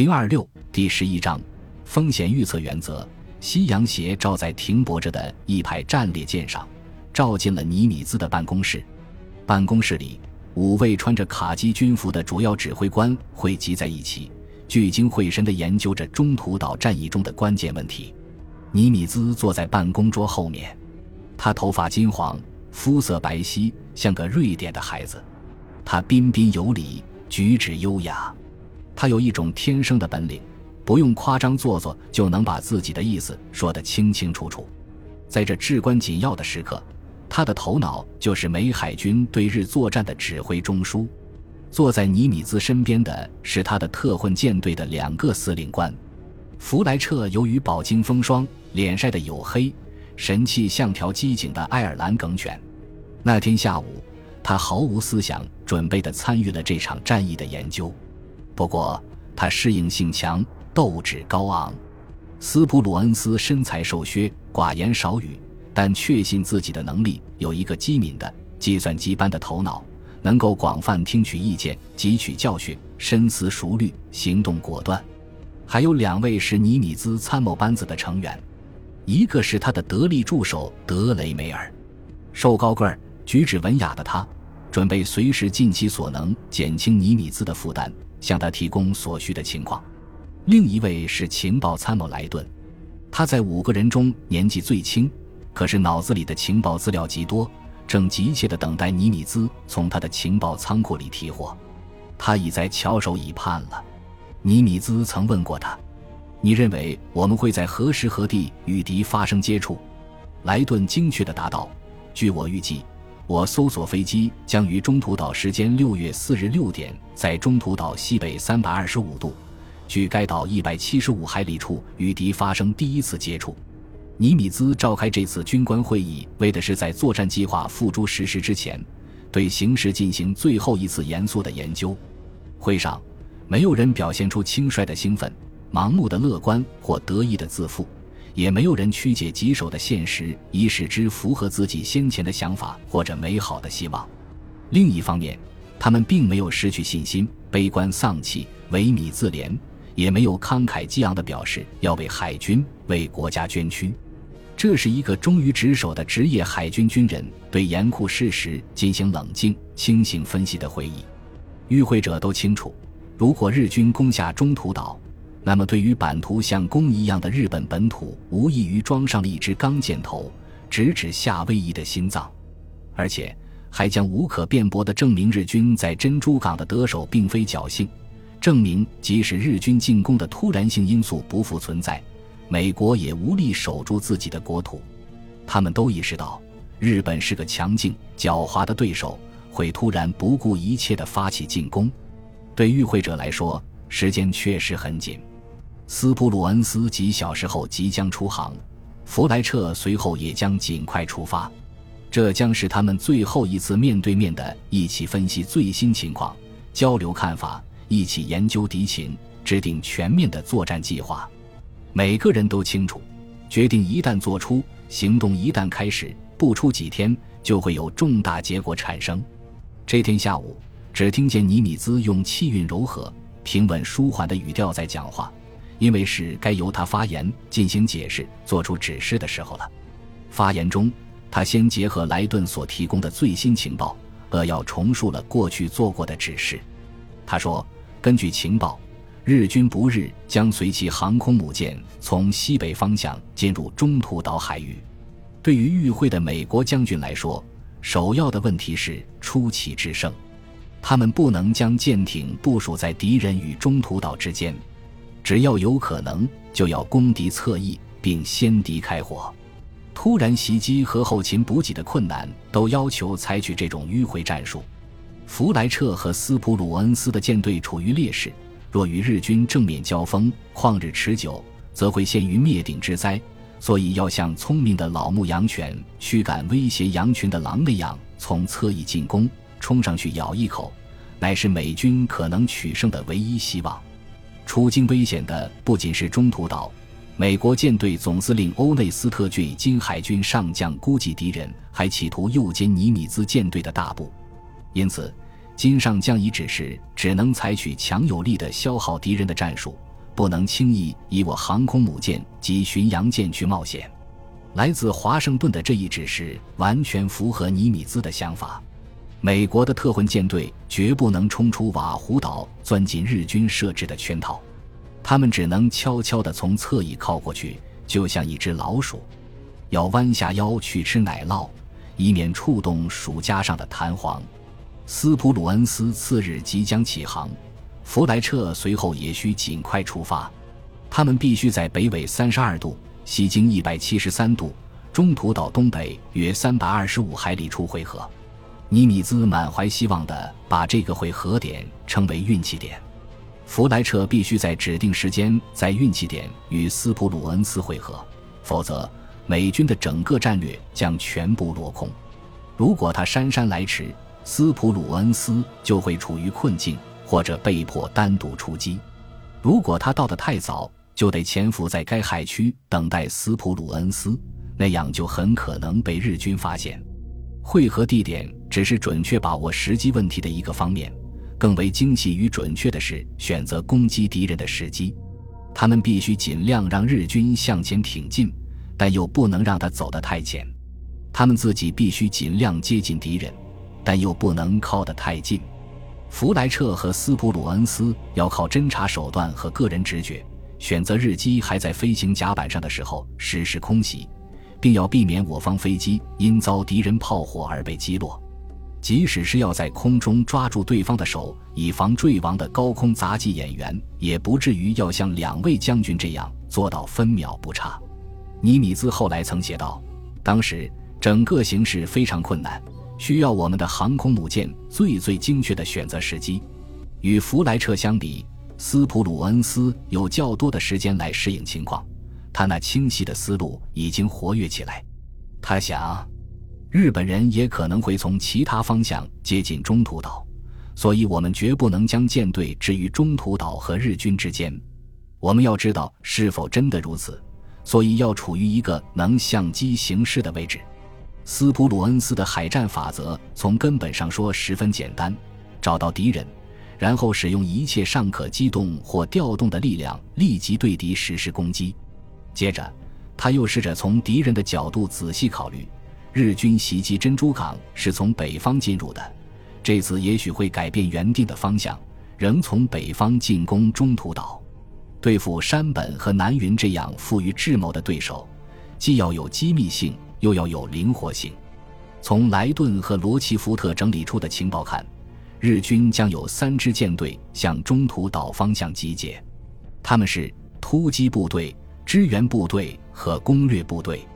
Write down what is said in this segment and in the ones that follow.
零二六第十一章风险预测原则。夕阳斜照在停泊着的一排战列舰上，照进了尼米兹的办公室。办公室里，五位穿着卡基军服的主要指挥官汇集在一起，聚精会神地研究着中途岛战役中的关键问题。尼米兹坐在办公桌后面，他头发金黄，肤色白皙，像个瑞典的孩子。他彬彬有礼，举止优雅。他有一种天生的本领，不用夸张做作就能把自己的意思说得清清楚楚。在这至关紧要的时刻，他的头脑就是美海军对日作战的指挥中枢。坐在尼米兹身边的是他的特混舰队的两个司令官。弗莱彻由于饱经风霜，脸晒得黝黑，神气像条机警的爱尔兰梗犬。那天下午，他毫无思想准备地参与了这场战役的研究。不过，他适应性强，斗志高昂。斯普鲁恩斯身材瘦削，寡言少语，但确信自己的能力，有一个机敏的计算机般的头脑，能够广泛听取意见，汲取教训，深思熟虑，行动果断。还有两位是尼米兹参谋班子的成员，一个是他的得力助手德雷梅尔，瘦高个儿，举止文雅的他，准备随时尽其所能减轻尼米兹的负担。向他提供所需的情况。另一位是情报参谋莱顿，他在五个人中年纪最轻，可是脑子里的情报资料极多，正急切地等待尼米兹从他的情报仓库里提货。他已在翘首以盼了。尼米兹曾问过他：“你认为我们会在何时何地与敌发生接触？”莱顿精确地答道：“据我预计。”我搜索飞机将于中途岛时间六月四日六点，在中途岛西北三百二十五度，距该岛一百七十五海里处与敌发生第一次接触。尼米兹召开这次军官会议，为的是在作战计划付诸实施之前，对形势进行最后一次严肃的研究。会上，没有人表现出轻率的兴奋、盲目的乐观或得意的自负。也没有人曲解棘手的现实，以使之符合自己先前的想法或者美好的希望。另一方面，他们并没有失去信心、悲观丧气、萎靡自怜，也没有慷慨激昂地表示要为海军、为国家捐躯。这是一个忠于职守的职业海军军人对严酷事实进行冷静、清醒分析的会议。与会者都清楚，如果日军攻下中途岛，那么，对于版图像弓一样的日本本土，无异于装上了一支钢箭头，直指夏威夷的心脏，而且还将无可辩驳地证明日军在珍珠港的得手并非侥幸，证明即使日军进攻的突然性因素不复存在，美国也无力守住自己的国土。他们都意识到，日本是个强劲狡猾的对手，会突然不顾一切地发起进攻。对与会者来说，时间确实很紧。斯普鲁恩斯几小时后即将出航，弗莱彻随后也将尽快出发。这将是他们最后一次面对面的一起分析最新情况、交流看法、一起研究敌情、制定全面的作战计划。每个人都清楚，决定一旦做出，行动一旦开始，不出几天就会有重大结果产生。这天下午，只听见尼米兹用气韵柔和、平稳舒缓的语调在讲话。因为是该由他发言进行解释、做出指示的时候了。发言中，他先结合莱顿所提供的最新情报，扼要重述了过去做过的指示。他说：“根据情报，日军不日将随其航空母舰从西北方向进入中途岛海域。对于与会的美国将军来说，首要的问题是出奇制胜。他们不能将舰艇部署在敌人与中途岛之间。”只要有可能，就要攻敌侧翼，并先敌开火。突然袭击和后勤补给的困难，都要求采取这种迂回战术。弗莱彻和斯普鲁恩斯的舰队处于劣势，若与日军正面交锋，旷日持久，则会陷于灭顶之灾。所以，要像聪明的老牧羊犬驱赶威胁羊群的狼那样，从侧翼进攻，冲上去咬一口，乃是美军可能取胜的唯一希望。处境危险的不仅是中途岛，美国舰队总司令欧内斯特·郡金海军上将估计敌人还企图诱歼尼米兹舰队的大部，因此金上将已指示只能采取强有力的消耗敌人的战术，不能轻易以我航空母舰及巡洋舰去冒险。来自华盛顿的这一指示完全符合尼米兹的想法。美国的特混舰队绝不能冲出瓦胡岛，钻进日军设置的圈套，他们只能悄悄地从侧翼靠过去，就像一只老鼠，要弯下腰去吃奶酪，以免触动鼠夹上的弹簧。斯普鲁恩斯次日即将起航，弗莱彻随后也需尽快出发。他们必须在北纬三十二度、西经一百七十三度、中途岛东北约三百二十五海里处汇合。尼米兹满怀希望地把这个会合点称为运气点，弗莱彻必须在指定时间在运气点与斯普鲁恩斯会合，否则美军的整个战略将全部落空。如果他姗姗来迟，斯普鲁恩斯就会处于困境，或者被迫单独出击；如果他到得太早，就得潜伏在该海区等待斯普鲁恩斯，那样就很可能被日军发现。会合地点只是准确把握时机问题的一个方面，更为精细与准确的是选择攻击敌人的时机。他们必须尽量让日军向前挺进，但又不能让他走得太前。他们自己必须尽量接近敌人，但又不能靠得太近。弗莱彻和斯普鲁恩斯要靠侦察手段和个人直觉，选择日机还在飞行甲板上的时候实施空袭。并要避免我方飞机因遭敌人炮火而被击落，即使是要在空中抓住对方的手，以防坠亡的高空杂技演员，也不至于要像两位将军这样做到分秒不差。尼米兹后来曾写道：“当时整个形势非常困难，需要我们的航空母舰最最精确的选择时机。与弗莱彻相比，斯普鲁恩斯有较多的时间来适应情况。”他那清晰的思路已经活跃起来。他想，日本人也可能会从其他方向接近中途岛，所以我们绝不能将舰队置于中途岛和日军之间。我们要知道是否真的如此，所以要处于一个能相机行事的位置。斯普鲁恩斯的海战法则从根本上说十分简单：找到敌人，然后使用一切尚可机动或调动的力量，立即对敌实施攻击。接着，他又试着从敌人的角度仔细考虑：日军袭击珍珠港是从北方进入的，这次也许会改变原定的方向，仍从北方进攻中途岛。对付山本和南云这样富于智谋的对手，既要有机密性，又要有灵活性。从莱顿和罗奇福特整理出的情报看，日军将有三支舰队向中途岛方向集结，他们是突击部队。支援部队和攻略部队，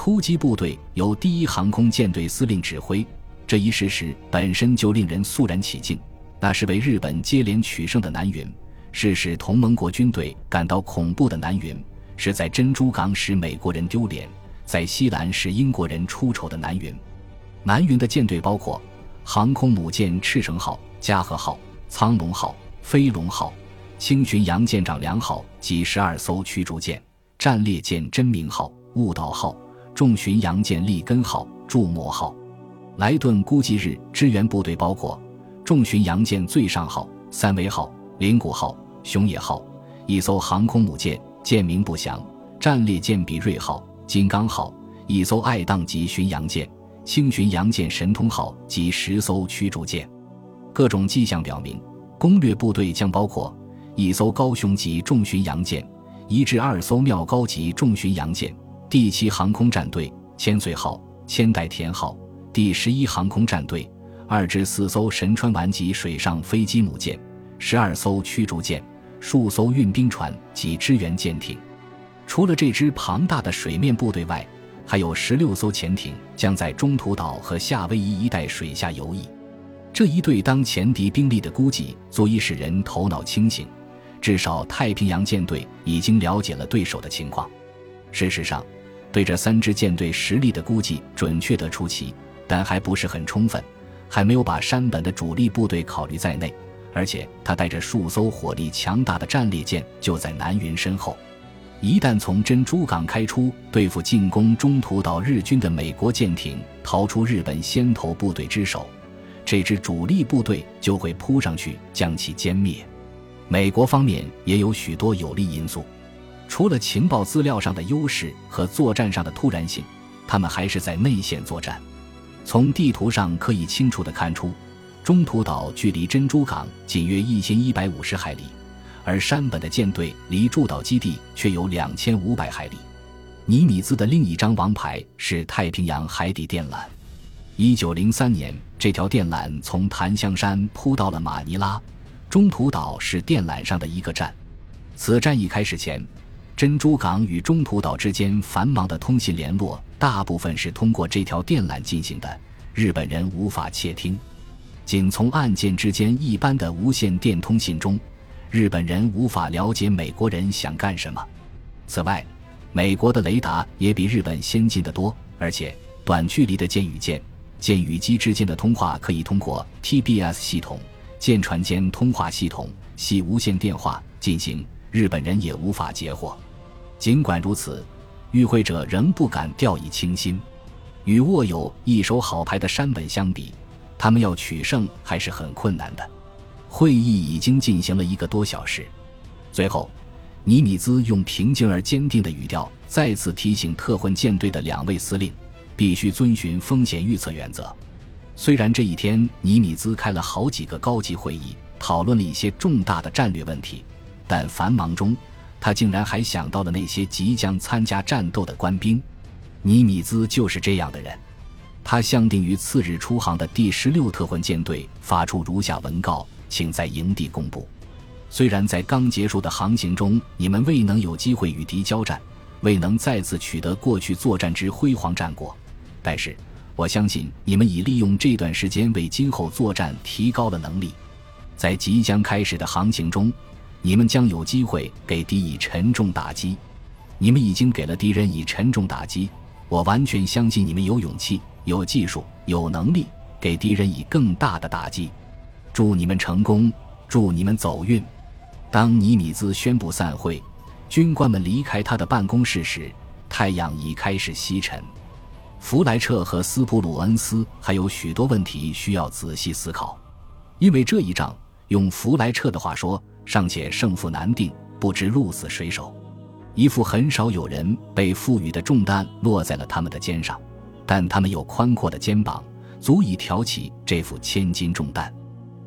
突击部队由第一航空舰队司令指挥。这一事实本身就令人肃然起敬。那是为日本接连取胜的南云，是使同盟国军队感到恐怖的南云，是在珍珠港使美国人丢脸，在西兰使英国人出丑的南云。南云的舰队包括航空母舰赤城号、加贺号、苍龙号、飞龙号、轻巡洋舰长良号及十二艘驱逐舰。战列舰真名号、雾岛号、重巡洋舰利根号、筑摩号、莱顿估计日支援部队包括重巡洋舰最上号、三维号、灵谷号、熊野号，一艘航空母舰，舰名不详；战列舰比瑞号、金刚号，一艘爱宕级巡洋舰，轻巡洋舰神通号及十艘驱逐舰。各种迹象表明，攻略部队将包括一艘高雄级重巡洋舰。一至二艘妙高级重巡洋舰，第七航空战队千岁号、千代田号，第十一航空战队二至四艘神川丸级水上飞机母舰，十二艘驱逐舰，数艘运兵船及支援舰艇。除了这支庞大的水面部队外，还有十六艘潜艇将在中途岛和夏威夷一带水下游弋。这一对当前敌兵力的估计，足以使人头脑清醒。至少太平洋舰队已经了解了对手的情况。事实上，对这三支舰队实力的估计准确得出奇，但还不是很充分，还没有把山本的主力部队考虑在内。而且，他带着数艘火力强大的战列舰就在南云身后。一旦从珍珠港开出对付进攻中途岛日军的美国舰艇逃出日本先头部队之手，这支主力部队就会扑上去将其歼灭。美国方面也有许多有利因素，除了情报资料上的优势和作战上的突然性，他们还是在内线作战。从地图上可以清楚地看出，中途岛距离珍珠港仅约一千一百五十海里，而山本的舰队离驻岛基地却有两千五百海里。尼米兹的另一张王牌是太平洋海底电缆。一九零三年，这条电缆从檀香山铺到了马尼拉。中途岛是电缆上的一个站。此战役开始前，珍珠港与中途岛之间繁忙的通信联络大部分是通过这条电缆进行的，日本人无法窃听。仅从岸舰之间一般的无线电通信中，日本人无法了解美国人想干什么。此外，美国的雷达也比日本先进的多，而且短距离的舰与舰、舰与机之间的通话可以通过 TBS 系统。舰船间通话系统系无线电话进行，日本人也无法截获。尽管如此，与会者仍不敢掉以轻心。与握有一手好牌的山本相比，他们要取胜还是很困难的。会议已经进行了一个多小时，最后，尼米兹用平静而坚定的语调再次提醒特混舰队的两位司令，必须遵循风险预测原则。虽然这一天尼米兹开了好几个高级会议，讨论了一些重大的战略问题，但繁忙中，他竟然还想到了那些即将参加战斗的官兵。尼米兹就是这样的人。他向定于次日出航的第十六特混舰队发出如下文告，请在营地公布。虽然在刚结束的航行中，你们未能有机会与敌交战，未能再次取得过去作战之辉煌战果，但是。我相信你们已利用这段时间为今后作战提高了能力，在即将开始的航行中，你们将有机会给敌以沉重打击。你们已经给了敌人以沉重打击，我完全相信你们有勇气、有技术、有能力给敌人以更大的打击。祝你们成功，祝你们走运。当尼米兹宣布散会，军官们离开他的办公室时，太阳已开始西沉。弗莱彻和斯普鲁恩斯还有许多问题需要仔细思考，因为这一仗用弗莱彻的话说，尚且胜负难定，不知鹿死谁手。一副很少有人被赋予的重担落在了他们的肩上，但他们有宽阔的肩膀，足以挑起这副千斤重担。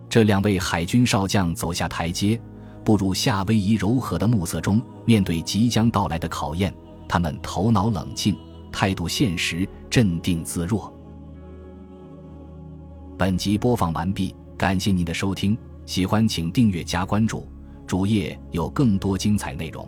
这两位海军少将走下台阶，步入夏威夷柔和的暮色中，面对即将到来的考验，他们头脑冷静。态度现实，镇定自若。本集播放完毕，感谢您的收听，喜欢请订阅加关注，主页有更多精彩内容。